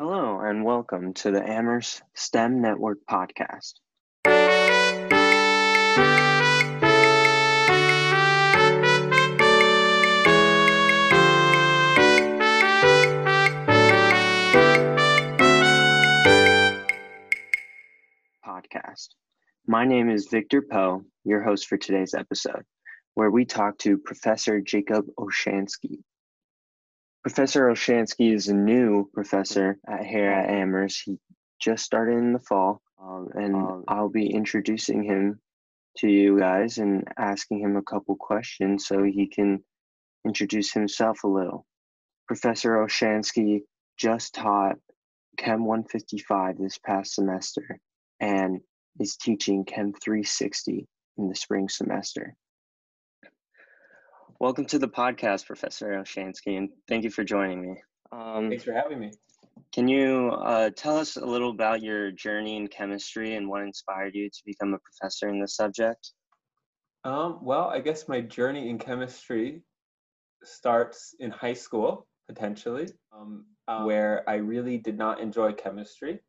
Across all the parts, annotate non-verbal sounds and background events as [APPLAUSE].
Hello, and welcome to the Amherst STEM Network podcast. Podcast. My name is Victor Poe, your host for today's episode, where we talk to Professor Jacob Olshansky. Professor Olshansky is a new professor at, here at Amherst. He just started in the fall, um, and um, I'll be introducing him to you guys and asking him a couple questions so he can introduce himself a little. Professor Olshansky just taught Chem 155 this past semester and is teaching Chem 360 in the spring semester. Welcome to the podcast, Professor Olshansky, and thank you for joining me. Um, Thanks for having me. Can you uh, tell us a little about your journey in chemistry and what inspired you to become a professor in this subject? Um, well, I guess my journey in chemistry starts in high school, potentially, um, um, where I really did not enjoy chemistry,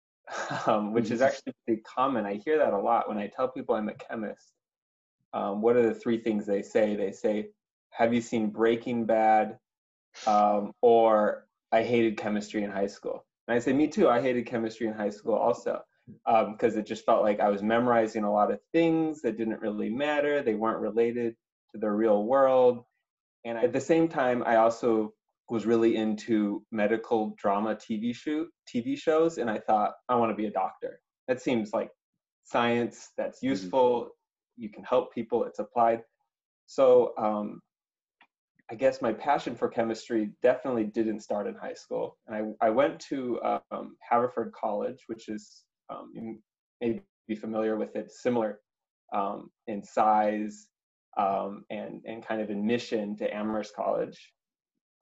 [LAUGHS] um, which is [LAUGHS] actually pretty common. I hear that a lot when I tell people I'm a chemist um, what are the three things they say? They say, "Have you seen Breaking Bad?" Um, or "I hated chemistry in high school." And I say, "Me too. I hated chemistry in high school also." because um, it just felt like I was memorizing a lot of things that didn't really matter. They weren't related to the real world. And at the same time, I also was really into medical drama TV shoot TV shows, and I thought I want to be a doctor. That seems like science that's mm-hmm. useful you can help people, it's applied. So um, I guess my passion for chemistry definitely didn't start in high school. And I, I went to um, Haverford College, which is, um, you may be familiar with it, similar um, in size um, and, and kind of in mission to Amherst College.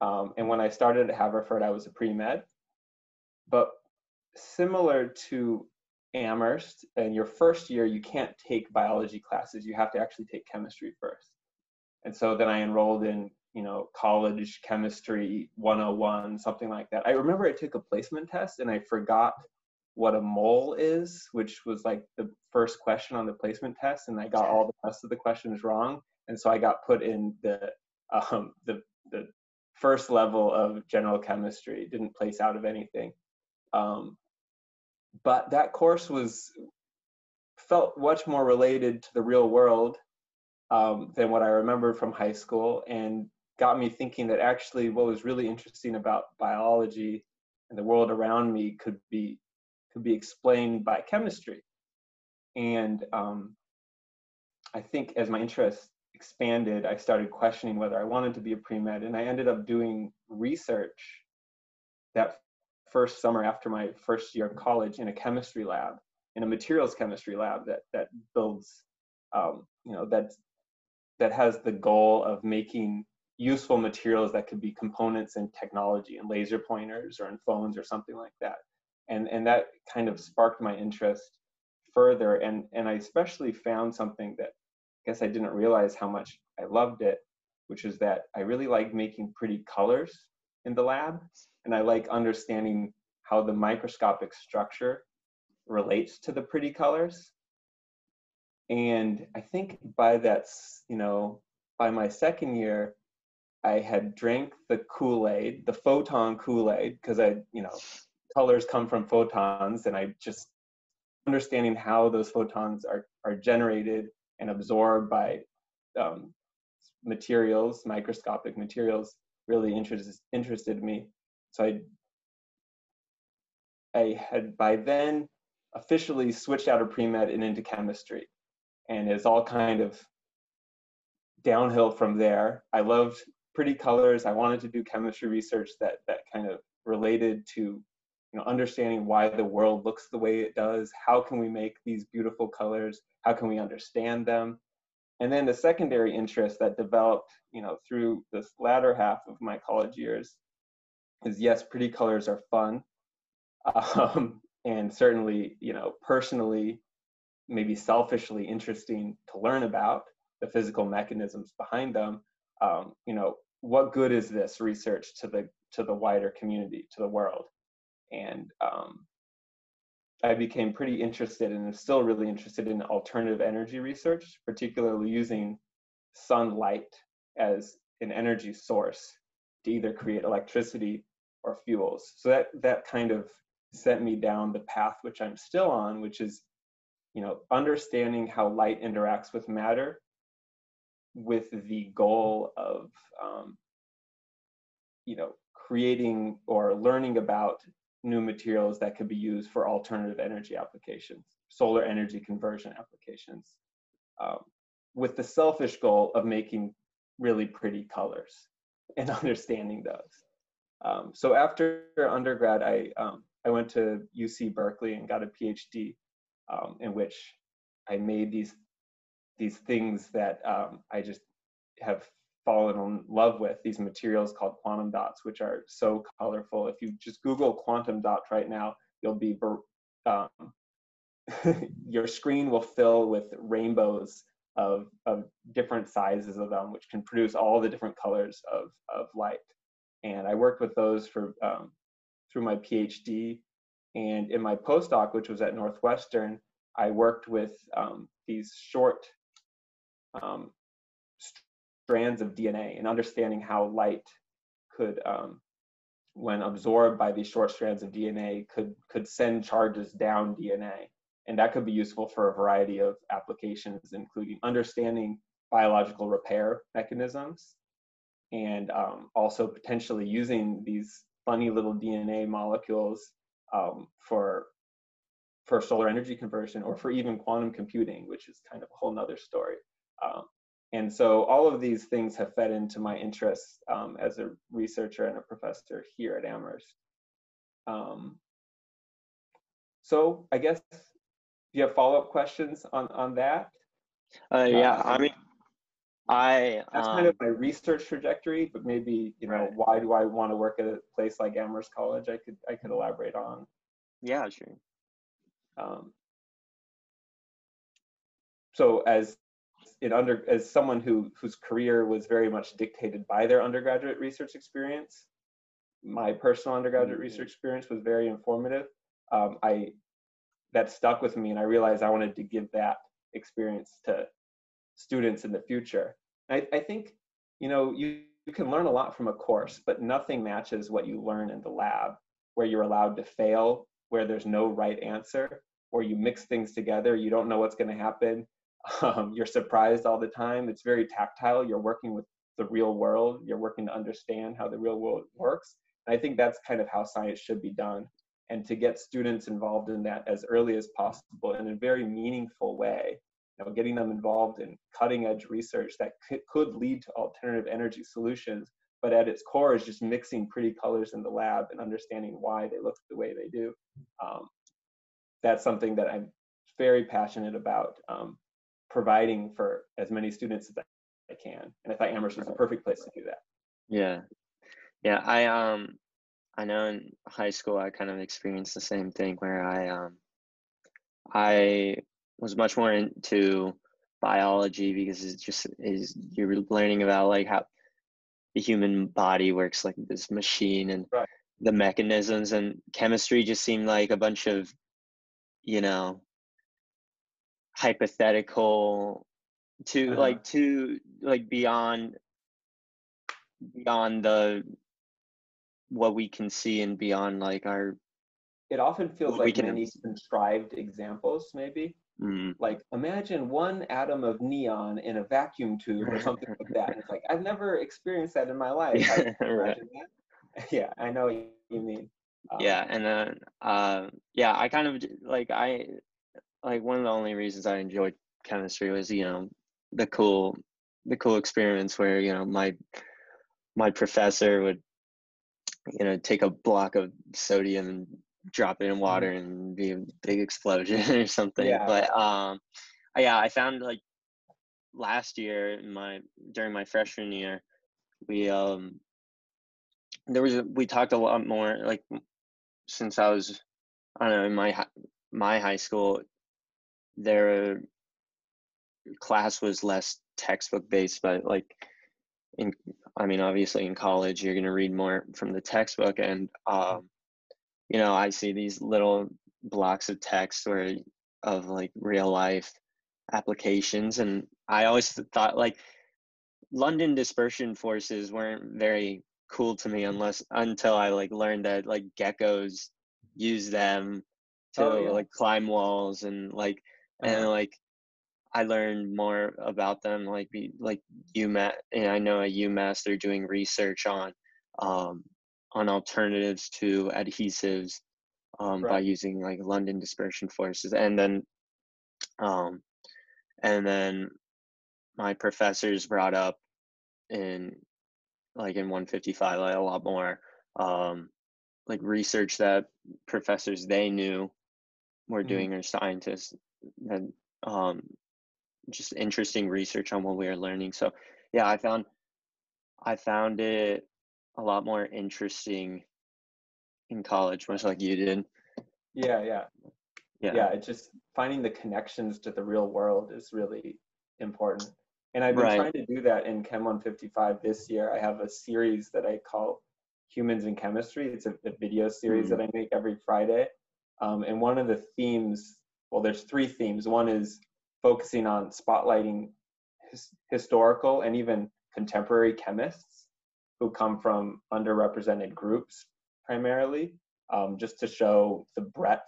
Um, and when I started at Haverford, I was a pre-med. But similar to Amherst, and your first year, you can't take biology classes. You have to actually take chemistry first. And so then I enrolled in, you know, college chemistry 101, something like that. I remember I took a placement test and I forgot what a mole is, which was like the first question on the placement test, and I got all the rest of the questions wrong. And so I got put in the um, the the first level of general chemistry. Didn't place out of anything. Um, but that course was felt much more related to the real world um, than what I remember from high school, and got me thinking that actually what was really interesting about biology and the world around me could be could be explained by chemistry. And um, I think as my interest expanded, I started questioning whether I wanted to be a pre med, and I ended up doing research that first summer after my first year of college in a chemistry lab, in a materials chemistry lab that that builds, um, you know, that that has the goal of making useful materials that could be components in technology and laser pointers or in phones or something like that. And and that kind of sparked my interest further. And and I especially found something that I guess I didn't realize how much I loved it, which is that I really like making pretty colors in the lab and I like understanding how the microscopic structure relates to the pretty colors. And I think by that, you know, by my second year, I had drank the Kool-Aid, the photon Kool-Aid, because I, you know, colors come from photons, and I just understanding how those photons are are generated and absorbed by um, materials, microscopic materials, really interested interested me. So I, I had by then officially switched out of pre-med and into chemistry. And it's all kind of downhill from there. I loved pretty colors. I wanted to do chemistry research that that kind of related to you know understanding why the world looks the way it does how can we make these beautiful colors how can we understand them and then the secondary interest that developed you know through this latter half of my college years is yes, pretty colors are fun, um, and certainly, you know, personally, maybe selfishly interesting to learn about the physical mechanisms behind them. Um, you know, what good is this research to the to the wider community, to the world? and um, I became pretty interested and am still really interested in alternative energy research, particularly using sunlight as an energy source to either create electricity or fuels. So that that kind of sent me down the path which I'm still on, which is, you know, understanding how light interacts with matter, with the goal of, um, you know, creating or learning about new materials that could be used for alternative energy applications, solar energy conversion applications, um, with the selfish goal of making really pretty colors [LAUGHS] and understanding those. Um, so after undergrad, I um, I went to UC Berkeley and got a PhD, um, in which I made these these things that um, I just have fallen in love with. These materials called quantum dots, which are so colorful. If you just Google quantum dots right now, you'll be um, [LAUGHS] your screen will fill with rainbows of, of different sizes of them, which can produce all the different colors of, of light. And I worked with those for um, through my PhD. And in my postdoc, which was at Northwestern, I worked with um, these short um, strands of DNA and understanding how light could, um, when absorbed by these short strands of DNA, could could send charges down DNA and that could be useful for a variety of applications, including understanding biological repair mechanisms and um, also potentially using these funny little DNA molecules um, for for solar energy conversion or for even quantum computing, which is kind of a whole nother story. Um, and so all of these things have fed into my interests um, as a researcher and a professor here at Amherst. Um, so I guess do you have follow-up questions on on that uh, yeah uh, i mean i that's um, kind of um, my research trajectory but maybe you know right. why do i want to work at a place like amherst college i could i could elaborate on yeah sure um, so as in under as someone who whose career was very much dictated by their undergraduate research experience my personal undergraduate mm-hmm. research experience was very informative um, i that stuck with me and i realized i wanted to give that experience to students in the future I, I think you know you, you can learn a lot from a course but nothing matches what you learn in the lab where you're allowed to fail where there's no right answer or you mix things together you don't know what's going to happen [LAUGHS] um, you're surprised all the time. It's very tactile. You're working with the real world. You're working to understand how the real world works. And i think that's kind of how science should be done. And to get students involved in that as early as possible in a very meaningful way you know, getting them involved in cutting edge research that could, could lead to alternative energy solutions but at its core is just mixing pretty colors in the lab and understanding why they look the way they do. Um, that's something that i'm very passionate about um, providing for as many students as i can. And i thought amherst was the perfect place to do that. Yeah. Yeah i um I know in high school I kind of experienced the same thing where I um I was much more into biology because it's just is you're learning about like how the human body works like this machine and right. the mechanisms and chemistry just seemed like a bunch of you know hypothetical to uh-huh. like to like beyond beyond the what we can see and beyond like our it often feels like can, many contrived examples maybe mm. like imagine one atom of neon in a vacuum tube or something like that and it's like i've never experienced that in my [LAUGHS] life yeah, right. [LAUGHS] yeah i know what you mean um, yeah and then uh, yeah i kind of like i like one of the only reasons i enjoyed chemistry was you know the cool the cool experiments where you know my my professor would you know take a block of sodium and drop it in water mm-hmm. and be a big explosion [LAUGHS] or something yeah. but um yeah i found like last year my during my freshman year we um there was a, we talked a lot more like since i was i don't know in my my high school their class was less textbook based but like in I mean, obviously in college, you're going to read more from the textbook. And um, you know i see these little blocks of text where of like real life applications and i always thought like london dispersion forces weren't very cool to me unless until i like learned that like geckos use them to oh, yeah. like climb walls and like uh-huh. and like I learned more about them like be like UMass and I know at UMass they're doing research on um on alternatives to adhesives um right. by using like London dispersion forces and then um and then my professors brought up in like in 155 like a lot more um like research that professors they knew were mm-hmm. doing mm-hmm. or scientists that um just interesting research on what we are learning. So yeah i found i found it a lot more interesting in college much like you did. Yeah yeah. Yeah. Yeah it's just finding the connections to the real world is really important. And i've been right. trying to do that in chem 155 this year. I have a series that i call humans in chemistry. It's a, a video series mm-hmm. that i make every friday. Um, and one of the themes well there's three themes one is focusing on spotlighting his, historical and even contemporary chemists who come from underrepresented groups primarily, um, just to show the breadth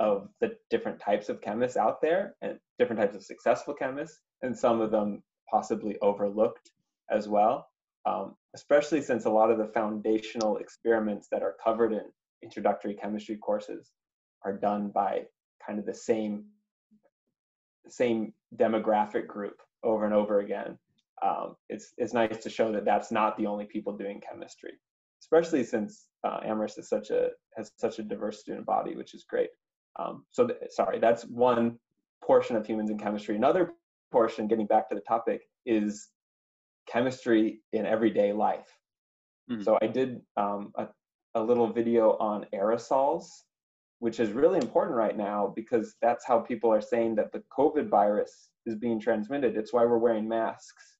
of the different types of chemists out there and different types of successful chemists, and some of them possibly overlooked as well. Um, especially since a lot of the foundational experiments that are covered in introductory chemistry courses are done by kind of the same same demographic group over and over again. Um, it's it's nice to show that that's not the only people doing chemistry, especially since uh, Amherst is such a has such a diverse student body, which is great. Um, so th- sorry, that's one portion of humans in chemistry. Another portion, getting back to the topic, is chemistry in everyday life. Mm-hmm. So I did um, a, a little video on aerosols which is really important right now because that's how people are saying that the COVID virus is being transmitted. It's why we're wearing masks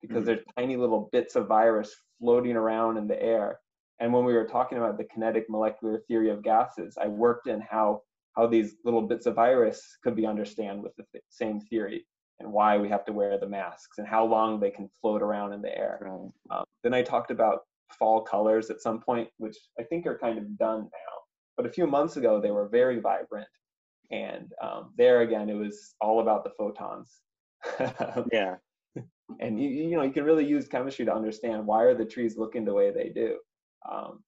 because mm-hmm. there's tiny little bits of virus floating around in the air. And when we were talking about the kinetic molecular theory of gases, I worked in how how these little bits of virus could be understood with the th- same theory and why we have to wear the masks and how long they can float around in the air. Right. Um, then I talked about fall colors at some point, which I think are kind of done now. But a few months ago, they were very vibrant. And um, there again, it was all about the photons. [LAUGHS] yeah. And you, you know, you can really use chemistry to understand why are the trees looking the way they do. Um,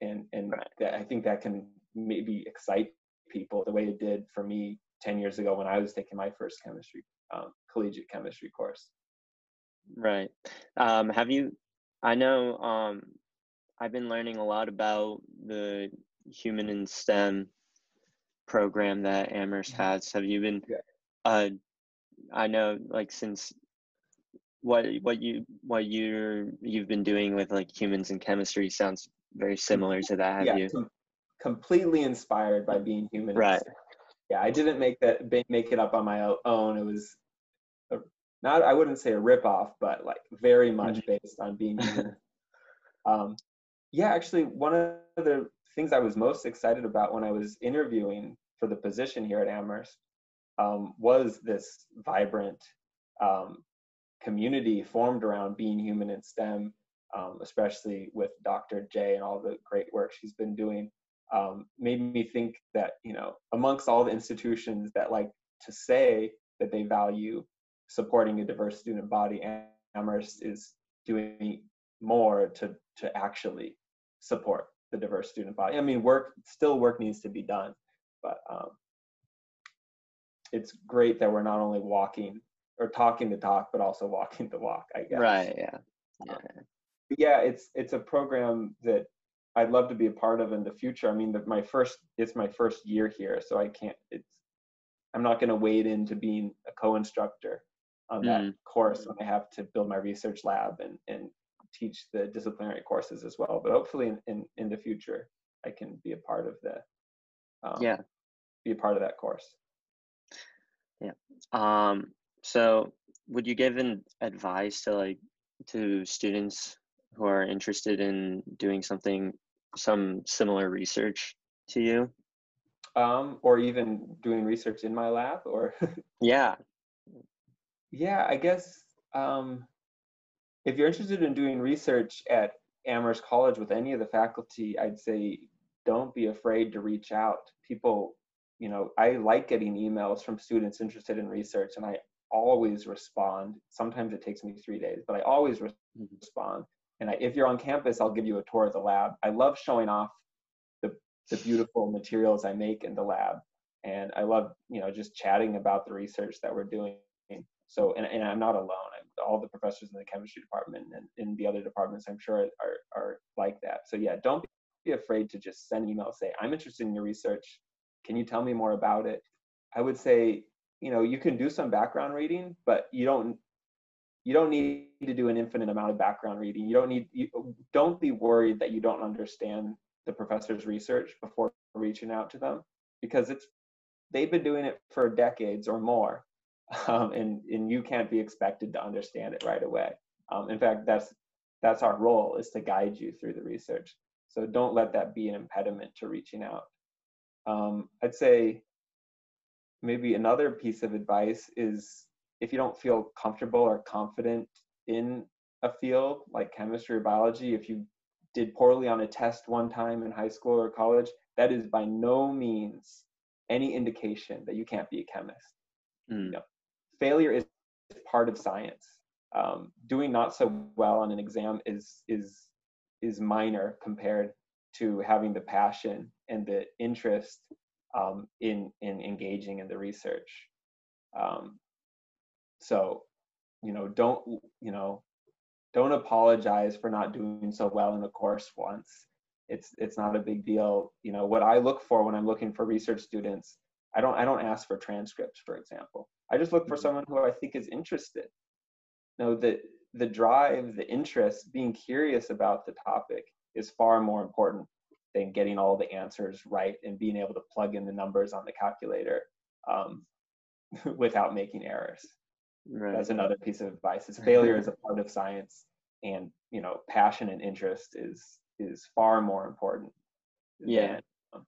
and and right. I think that can maybe excite people the way it did for me 10 years ago when I was taking my first chemistry, um, collegiate chemistry course. Right. Um, have you, I know um, I've been learning a lot about the human in STEM program that Amherst mm-hmm. has. Have you been? Yeah. Uh, I know, like since what what you what you you've been doing with like humans and chemistry sounds very similar to that. Have yeah, you? Com- completely inspired by being human. Right. Yeah, I didn't make that make it up on my own. It was a, not I wouldn't say a rip off, but like very much mm-hmm. based on being [LAUGHS] human. um, yeah, actually, one of the things I was most excited about when I was interviewing for the position here at Amherst um, was this vibrant um, community formed around being human in STEM, um, especially with Dr. J and all the great work she's been doing. Um, made me think that you know amongst all the institutions that like to say that they value supporting a diverse student body, Amherst is doing more to to actually support the diverse student body. I mean, work still work needs to be done, but um, it's great that we're not only walking or talking the talk, but also walking the walk. I guess. Right. Yeah. Yeah. Um, yeah. It's it's a program that I'd love to be a part of in the future. I mean, the, my first it's my first year here, so I can't. It's I'm not going to wade into being a co-instructor on that mm. course when I have to build my research lab and and teach the disciplinary courses as well. But hopefully, in in, in the future, I can be a part of the um, yeah be a part of that course. Yeah. Um. So, would you give an advice to like to students who are interested in doing something, some similar research to you? Um, or even doing research in my lab, or [LAUGHS] yeah, yeah, I guess um, if you're interested in doing research at Amherst College with any of the faculty, I'd say don't be afraid to reach out. People, you know, I like getting emails from students interested in research, and I always respond. Sometimes it takes me three days, but I always re- mm-hmm. respond. And I, if you're on campus, I'll give you a tour of the lab. I love showing off the the beautiful materials I make in the lab, and I love you know just chatting about the research that we're doing. So, and, and I'm not alone. I'm, all the professors in the chemistry department and in the other departments, I'm sure, are are like that. So yeah, don't be afraid to just send an email. Say, I'm interested in your research. Can you tell me more about it? I would say you know you can do some background reading but you don't you don't need to do an infinite amount of background reading you don't need you don't be worried that you don't understand the professor's research before reaching out to them because it's they've been doing it for decades or more um, and and you can't be expected to understand it right away um, in fact that's that's our role is to guide you through the research so don't let that be an impediment to reaching out um, i'd say maybe another piece of advice is if you don't feel comfortable or confident in a field like chemistry or biology, if you did poorly on a test one time in high school or college, that is by no means any indication that you can't be a chemist. Mm. You know, failure is part of science. Um, doing not so well on an exam is is is minor compared to having the passion and the interest um, in in engaging in the research. Um, so, you know, don't you know, don't apologize for not doing so well in a course once. It's it's not a big deal. You know, what I look for when I'm looking for research students, I don't I don't ask for transcripts, for example. I just look for mm-hmm. someone who I think is interested. You know, the the drive, the interest, being curious about the topic is far more important than getting all the answers right and being able to plug in the numbers on the calculator um, [LAUGHS] without making errors. Right. That's another piece of advice. Is failure is a part of science, and you know, passion and interest is is far more important. Yeah. Than, um,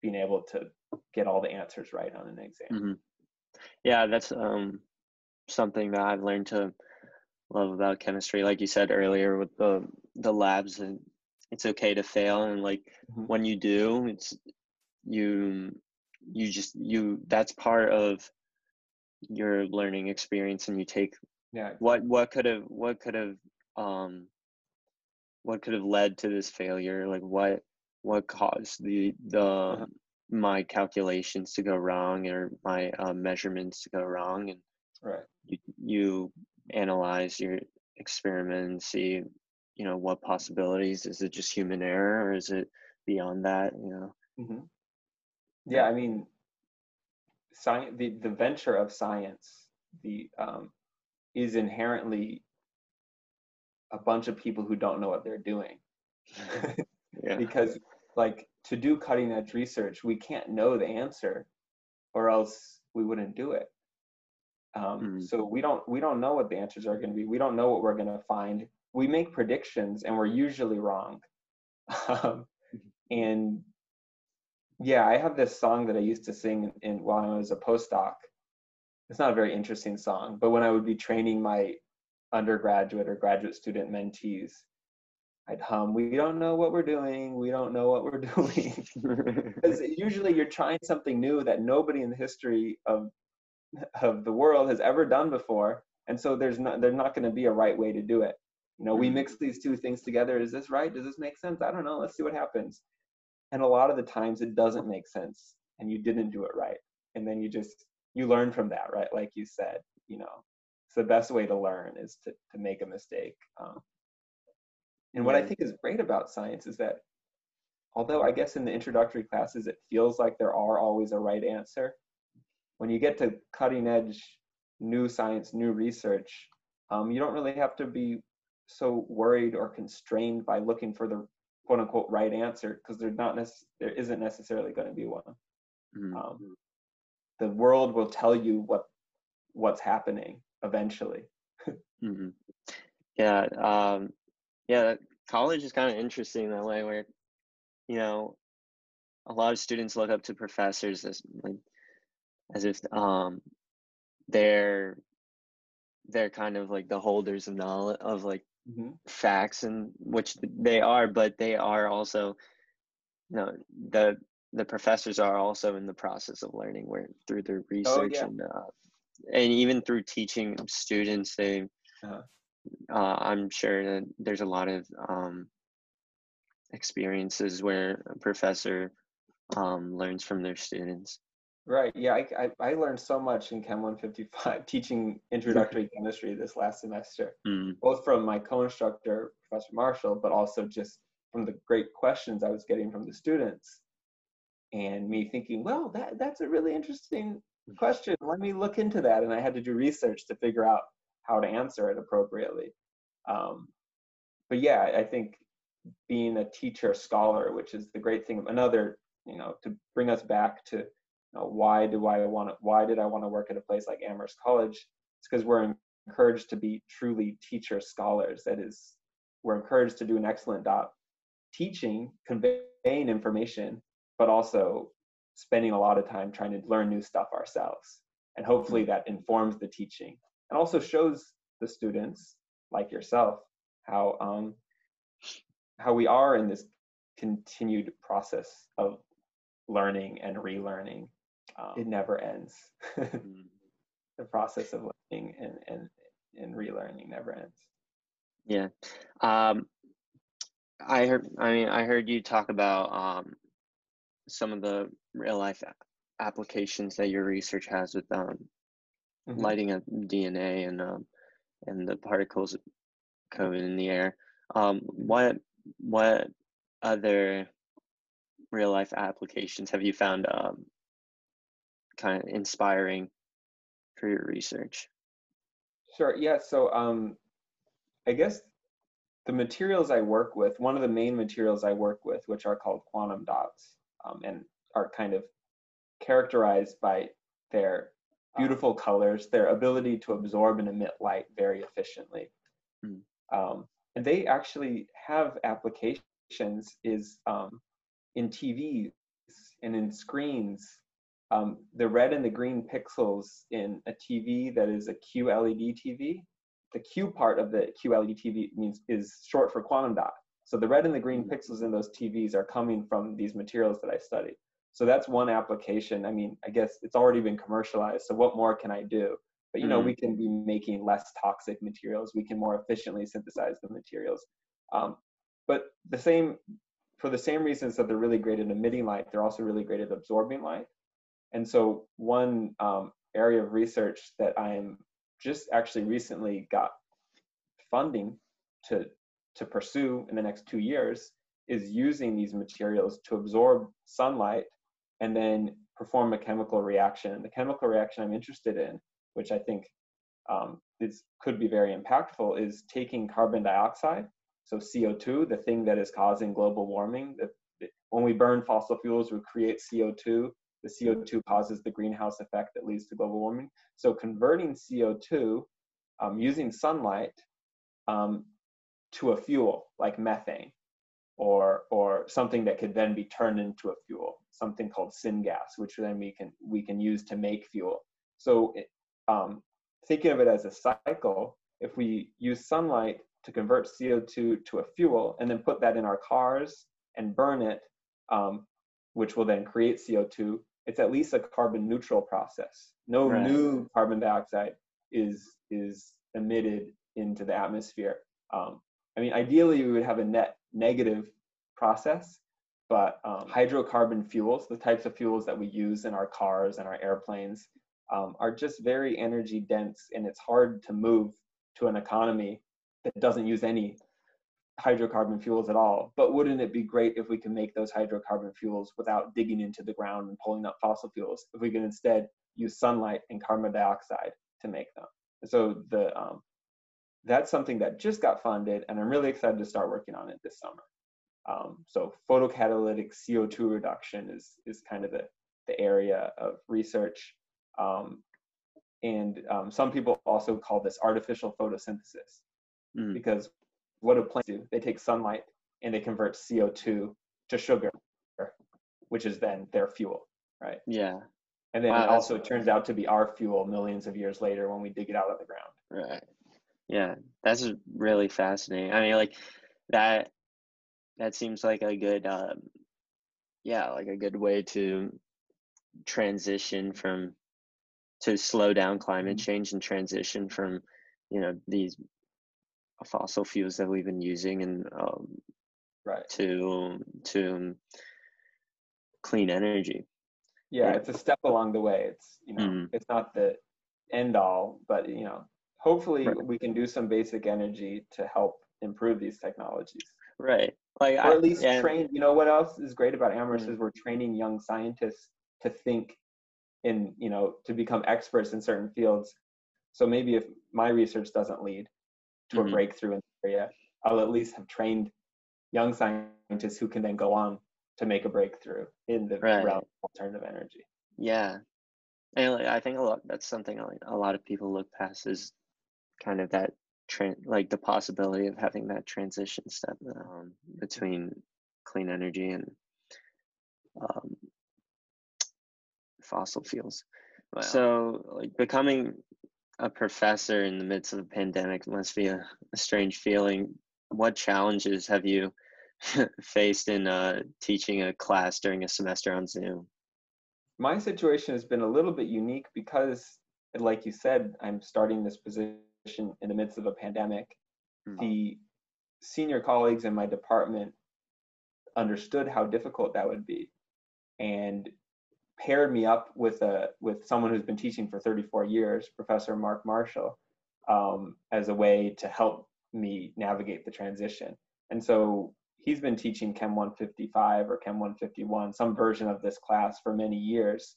being able to get all the answers right on an exam. Mm-hmm. Yeah, that's um, something that I've learned to love about chemistry. Like you said earlier, with the the labs and it's okay to fail and like mm-hmm. when you do it's you you just you that's part of your learning experience and you take yeah what what could have what could have um what could have led to this failure like what what caused the the uh-huh. My calculations to go wrong or my uh, measurements to go wrong and right you you analyze your experiment and see you know what possibilities is it just human error or is it beyond that you know mm-hmm. yeah i mean science the, the venture of science the um, is inherently a bunch of people who don't know what they're doing [LAUGHS] yeah. [LAUGHS] because like to do cutting edge research we can't know the answer or else we wouldn't do it. Um, mm so we don't we don't know what the answers are going to be. We don't know what we're going to find. We make predictions and we're usually wrong. [LAUGHS] Um, and yeah, I have this song that I used to sing in while I was a postdoc. It's not a very interesting song, but when I would be training my undergraduate or graduate student mentees, I'd hum, we don't know what we're doing, we don't know what we're [LAUGHS] doing. [LAUGHS] because usually you're trying something new that nobody in the history of of the world has ever done before. And so there's not there's not going to be a right way to do it. You know, we mm-hmm. mix these two things together. Is this right? Does this make sense? I don't know. Let's see what happens. And a lot of the times it doesn't make sense and you didn't do it right. And then you just, you learn from that, right? Like you said, you know, it's the best way to learn is to, to make a mistake. Um, and what I think is great about science is that although I guess in the introductory classes it feels like there are always a right answer, when you get to cutting edge new science, new research, um, you don't really have to be so worried or constrained by looking for the quote unquote right answer because there's not nec- there isn't necessarily going to be one. Mm-hmm. Um, the world will tell you what what's happening eventually. [LAUGHS] mm-hmm. Yeah, um, yeah. College is kind of interesting that way, where you know a lot of students look up to professors as like as if um they're they're kind of like the holders of knowledge of like mm-hmm. facts and which they are but they are also you know the the professors are also in the process of learning where through their oh, research oh, yeah. and uh, and even through teaching students they uh-huh. Uh, i'm sure that there's a lot of um, experiences where a professor um, learns from their students right yeah I, I, I, learned so much in chem 155 [LAUGHS] teaching [LAUGHS] introductory chemistry this last semester mm. both from my co-instructor professor marshall but also just from the great questions i was getting from the students and me thinking well that, that's a really interesting question. Let me look into that. And I had to do research to figure out how to answer it appropriately. Um, but yeah, I think being a teacher scholar, which is the great thing, another, you know, to bring us back to you know, why do I want to, why did I want to work at a place like Amherst College? It's because we're encouraged to be truly teacher scholars. That is, we're encouraged to do an excellent job teaching, conveying information, but also spending a lot of time trying to learn new stuff ourselves. And hopefully mm-hmm. that informs the teaching and also shows the students like yourself how um, how we are in this continued process of learning and relearning. Um, it never ends. [LAUGHS] Mm-hmm. the process of learning and, and, and relearning never ends. Yeah. Um, I heard, I mean, I heard you talk about um, some of the real life applications that your research has with um, mm-hmm. lighting up DNA and um, and the particles coming in the air. Um, what what other real life applications have you found um, kind of inspiring for your research? Sure. Yeah. So um, I guess the materials I work with, one of the main materials I work with, which are called quantum dots, um, and are kind of characterized by their beautiful colors, their ability to absorb and emit light very efficiently. Mm. Um, and they actually have applications is um, in TVs and in screens. Um, the red and the green pixels in a TV that is a QLED TV. The Q part of the QLED TV means is short for quantum dot. So the red and the green pixels in those TVs are coming from these materials that I studied. So that's one application. I mean, I guess it's already been commercialized. So what more can I do? But you know, mm-hmm. we can be making less toxic materials. We can more efficiently synthesize the materials. Um, but the same, for the same reasons that they're really great at emitting light, they're also really great at absorbing light. And so one um, area of research that I am just actually recently got funding to to pursue in the next two years is using these materials to absorb sunlight and then perform a chemical reaction. The chemical reaction I'm interested in, which I think um, is, could be very impactful, is taking carbon dioxide, so CO2, the thing that is causing global warming. The, the, when we burn fossil fuels, we create CO2. The CO2 causes the greenhouse effect that leads to global warming. So converting CO2 um, using sunlight um, to a fuel like methane or or something that could then be turned into a fuel something called syngas which then we can we can use to make fuel. So um, thinking of it as a cycle if we use sunlight to convert co2 to a fuel and then put that in our cars and burn it um, which will then create co2 it's at least a carbon neutral process. No right. new carbon dioxide is is emitted into the atmosphere. Um, I mean, ideally, we would have a net negative process, but um, hydrocarbon fuels, the types of fuels that we use in our cars and our airplanes, um, are just very energy dense, and it's hard to move to an economy that doesn't use any hydrocarbon fuels at all. But wouldn't it be great if we can make those hydrocarbon fuels without digging into the ground and pulling up fossil fuels? If we can instead use sunlight and carbon dioxide to make them. So the um, that's something that just got funded, and I'm really excited to start working on it this summer. Um, so photocatalytic CO2 reduction is is kind of the, the area of research. Um, and um, some people also call this artificial photosynthesis mm. because what do plants do? They take sunlight and they convert CO2 to sugar. which is then their fuel, right? Yeah. And then Wow, it also turns out to be our fuel millions of years later when we dig it out of the ground. Right. Yeah, that's really fascinating. I mean, like that that seems like a good um yeah, like a good way to transition from to slow down climate Mhm. change and transition from, you know, these fossil fuels that we've been using and um Right. to to clean energy. Yeah, Yeah. it's a step along the way. It's you know, Mhm. it's not the end all, but you know, hopefully Right. we can do some basic energy to help improve these technologies. Right. Like Or at least train, you know what else is great about Amherst Mhm. is we're training young scientists to think in, you know, to become experts in certain fields. So maybe if my research doesn't lead to Mhm. a breakthrough in the area, I'll at least have trained young scientists who can then go on to make a breakthrough in the Right. realm of alternative energy. Yeah. And I think a lot that's something a lot of people look past is kind of that tran like the possibility of having that transition step um, between clean energy and um, fossil fuels. Wow. So like becoming a professor in the midst of a pandemic must be a, a strange feeling. What challenges have you [LAUGHS] faced in uh, teaching a class during a semester on Zoom? my situation has been a little bit unique because like you said i'm starting this position in the midst of a pandemic Mm. the senior colleagues in my department understood how difficult that would be and paired me up with a with someone who's been teaching for 34 years professor mark marshall um, as a way to help me navigate the transition. And so he's been teaching chem 155 or chem 151 some version of this class for many years.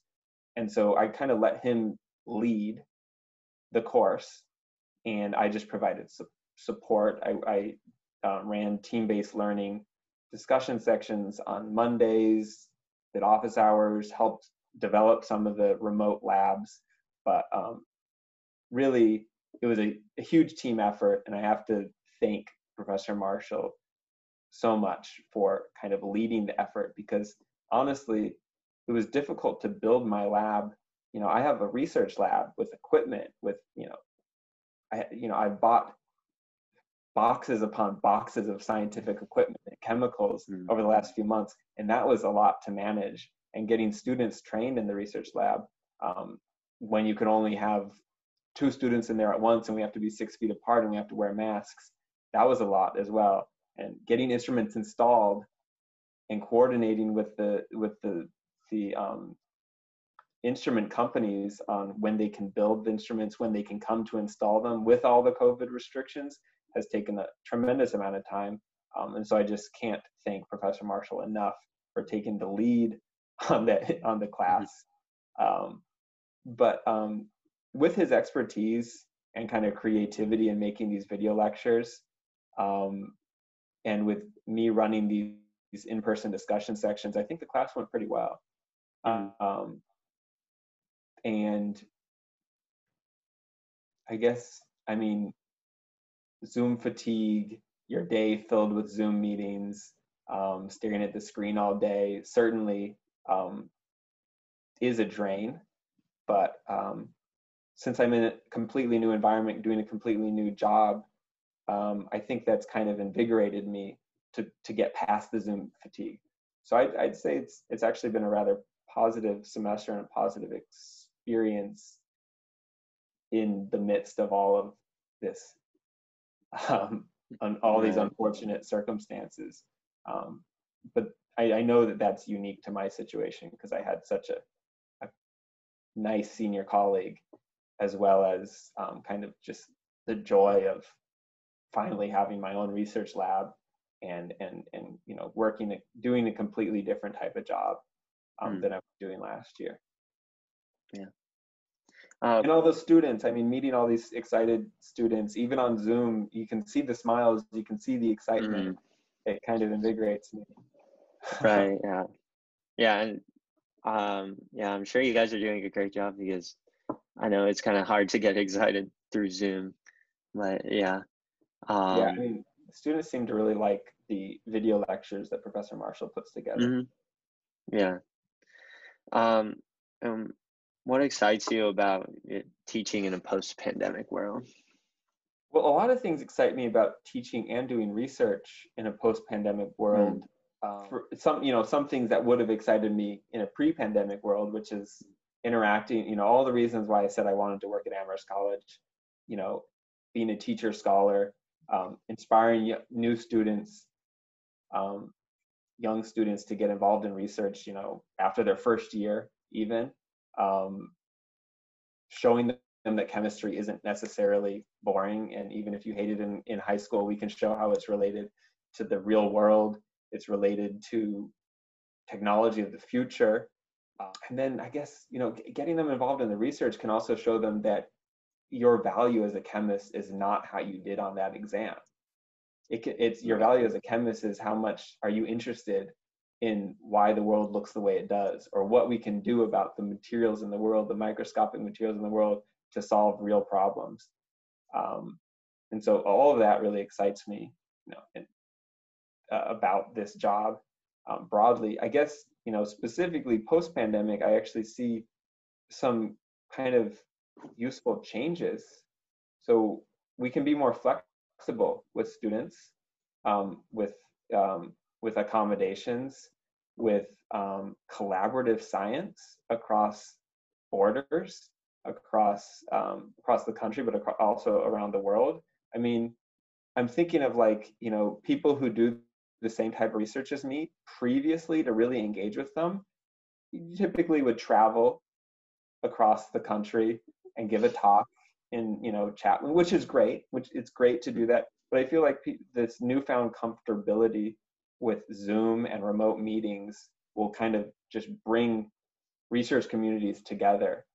And so i kind of let him lead the course and i just provided su- support. I, I uh, ran team-based learning discussion sections on mondays did office hours helped develop some of the remote labs. But um, really it was a, a huge team effort and i have to thank professor marshall so much for kind of leading the effort because honestly it was difficult to build my lab. You know i have a research lab with equipment with you know i you know i bought boxes upon boxes of scientific equipment and chemicals Mm. over the last few months and that was a lot to manage and getting students trained in the research lab um, when you can only have two students in there at once and we have to be six feet apart and we have to wear masks that was a lot as well and getting instruments installed and coordinating with the with the the um, instrument companies on when they can build the instruments, when they can come to install them with all the COVID restrictions has taken a tremendous amount of time. Um, and so I just can't thank Professor Marshall enough for taking the lead [LAUGHS] on the on the class. Um, but um, with his expertise and kind of creativity in making these video lectures, um, and with me running these, these in-person discussion sections, I think the class went pretty well. Mm. Um, and I guess, I mean, Zoom fatigue, your day filled with Zoom meetings, um, staring at the screen all day, certainly um, is a drain. But um, since I'm in a completely new environment, doing a completely new job, um, I think that's kind of invigorated me to to get past the Zoom fatigue. So I'd, I'd say it's it's actually been a rather positive semester and a positive experience in the midst of all of this, [LAUGHS] um, on all these unfortunate circumstances. Um, but I, I know that that's unique to my situation because I had such a, a nice senior colleague, as well as um, kind of just the joy of finally having my own research lab and and and you know working doing a completely different type of job um, Mm. than I was doing last year. Uh, And all those students, I mean, meeting all these excited students, even on Zoom, you can see the smiles, you can see the excitement. It kind of invigorates me. right [LAUGHS] yeah yeah and um yeah i'm sure you guys are doing a great job because i know it's kind of hard to get excited through zoom but yeah um yeah, I mean, students seem to really like the video lectures that Professor Marshall puts together. mhm. Yeah. Um, um, what excites you about it, teaching in a post-pandemic world? Well, a lot of things excite me about teaching and doing research in a post-pandemic world. Mm. Um, for some, you know, some things that would have excited me in a pre-pandemic world, which is interacting. You know, all the reasons why I said I wanted to work at Amherst College. You know, being a teacher scholar, um, inspiring new students, um, young students to get involved in research. You know, after their first year, even um, showing them that chemistry isn't necessarily boring. And even if you hate it in, in high school, we can show how it's related to the real world. It's related to technology of the future. Uh, and then I guess, you know, getting them involved in the research can also show them that your value as a chemist is not how you did on that exam. It, it's your value as a chemist is how much are you interested in why the world looks the way it does or what we can do about the materials in the world the microscopic materials in the world to solve real problems. Um, and so all of that really excites me you know and, uh, about this job um, broadly. I guess you know specifically post pandemic i actually see some kind of useful changes. So we can be more flexible with students um, with um, with accommodations, with um, collaborative science across borders, across um, across the country, but also around the world. I mean, I'm thinking of like you know people who do the same type of research as me previously to really engage with them. You typically would travel across the country and give a talk in you know Chapman, which is great. Which it's great to do that. But I feel like this newfound comfortability with Zoom and remote meetings will kind of just bring research communities together.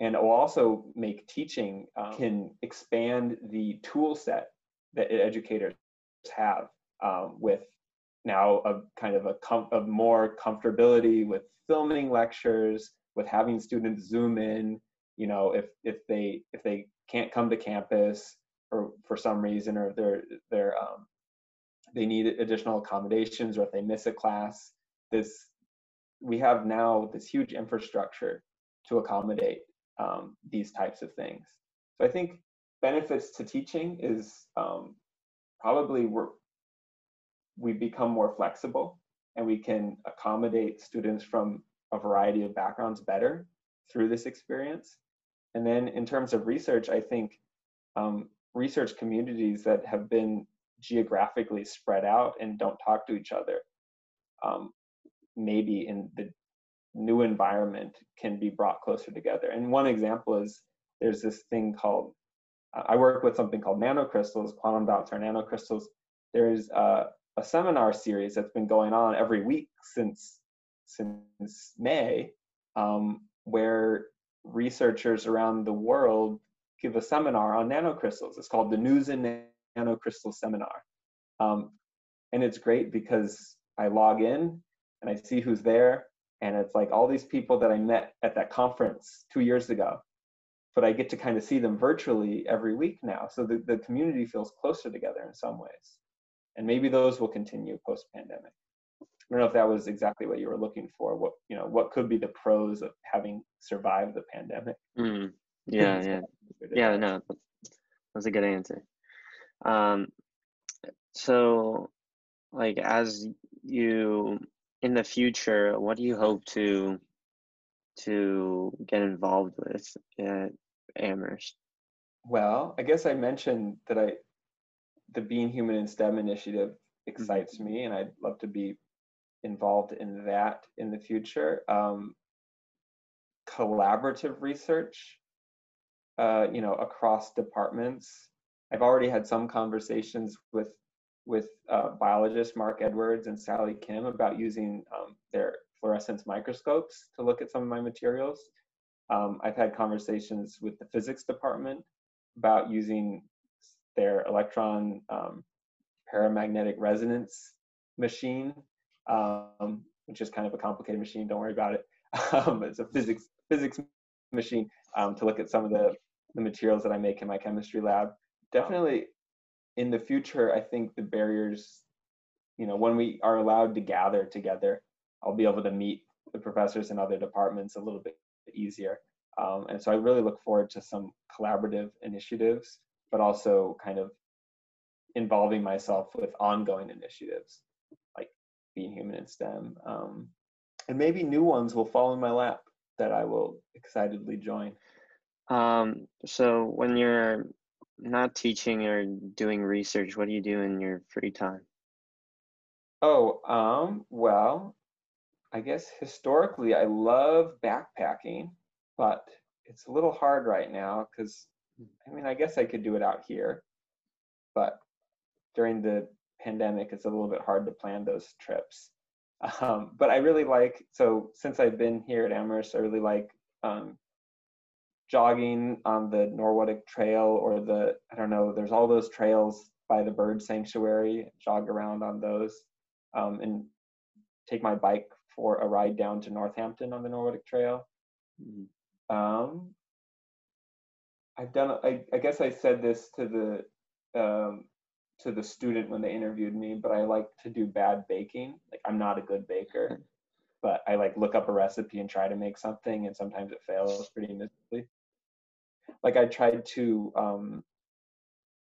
And it will also make teaching um, can expand the tool set that educators have um, with now a kind of a com- of more comfortability with filming lectures, with having students zoom in. You know, if if they if they can't come to campus or for some reason, or they're they're um, they need additional accommodations or if they miss a class this we have now this huge infrastructure to accommodate um, these types of things. So i think benefits to teaching is um, probably we're we become more flexible and we can accommodate students from a variety of backgrounds better through this experience. And then in terms of research i think um, research communities that have been geographically spread out and don't talk to each other, um, maybe in the new environment can be brought closer together. And one example is there's this thing called, I work with something called nanocrystals, quantum dots or nanocrystals. There's a, a seminar series that's been going on every week since since May, um, where researchers around the world give a seminar on nanocrystals. It's called the News in nanocrystal seminar. Um, and it's great because I log in and I see who's there. And it's like all these people that I met at that conference two years ago, but I get to kind of see them virtually every week now. So the, the community feels closer together in some ways. And maybe those will continue post pandemic. I don't know if that was exactly what you were looking for. What you know, what could be the pros of having survived the pandemic? Mm, [LAUGHS] yeah, yeah, yeah. No, that's a good answer. Um, so, like, as you in the future, what do you hope to to get involved with at Amherst? Well, I guess I mentioned that I the Being Human in STEM initiative excites mm-hmm. me, and I'd love to be involved in that in the future. Um, collaborative research, uh, you know, across departments I've already had some conversations with with uh, biologists Mark Edwards and Sally Kim about using um, their fluorescence microscopes to look at some of my materials. Um, I've had conversations with the physics department about using their electron um, paramagnetic resonance machine, um, which is kind of a complicated machine. Don't worry about it. [LAUGHS] Um, it's a physics physics machine um, to look at some of the the materials that I make in my chemistry lab definitely in the future, I think the barriers, you know, when we are allowed to gather together, I'll be able to meet the professors in other departments a little bit easier. Um, and so I really look forward to some collaborative initiatives, but also kind of involving myself with ongoing initiatives like being human in STEM. Um, and maybe new ones will fall in my lap that I will excitedly join. Um, so when you're not teaching or doing research, what do you do in your free time? Oh, um, well, I guess historically I love backpacking, but it's a little hard right now because I mean, I guess I could do it out here, but during the pandemic, it's a little bit hard to plan those trips. [LAUGHS] Um, but I really like, so since I've been here at Amherst, I really like um, jogging on the Norwottuck Trail or the, I don't know, there's all those trails by the bird sanctuary, jog around on those um, and take my bike for a ride down to Northampton on the Norwottuck Trail. Mm-hmm. Um, I've done. I, I guess I said this to the um, to the student when they interviewed me, but I like to do bad baking. Like I'm not a good baker, [LAUGHS] but I like look up a recipe and try to make something, and sometimes it fails pretty miserably. Like I tried to um,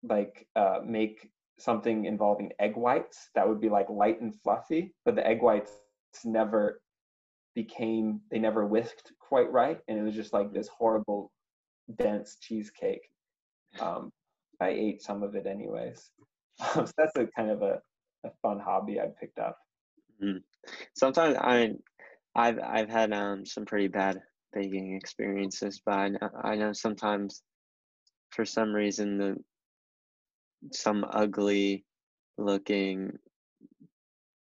like uh, make something involving egg whites that would be like light and fluffy, but the egg whites never became they never whisked quite right, and it was just like this horrible dense cheesecake. Um, I ate some of it anyways. [LAUGHS] so that's a kind of a, a fun hobby I picked up. Mm. Sometimes I, I've I've had um, some pretty bad baking experiences, but I know, I know sometimes for some reason the some ugly looking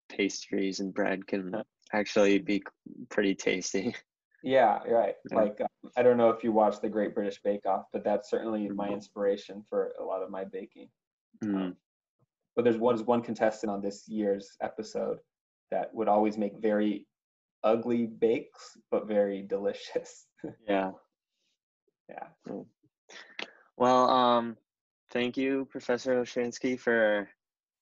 pastries and bread can actually be pretty tasty. [LAUGHS] Yeah, right. Yeah. Like um, I don't know if you watch the Great British Bake Off, but that's certainly my mm-hmm. inspiration for a lot of my baking. Mm. Um, but there's one one contestant on this year's episode that would always make very ugly bakes, but very delicious. [LAUGHS] yeah. Yeah. Mm. Well, um, thank you, Professor Olshansky, for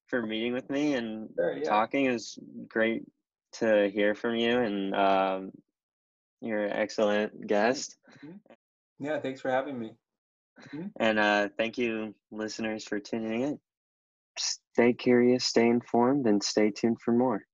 for meeting with me and sure, yeah. talking. It was great to hear from you, and um, you're an excellent guest. Mm-hmm. Yeah, thanks for having me. Mm-hmm. And uh, thank you, listeners, for tuning in. Stay curious, stay informed, and stay tuned for more.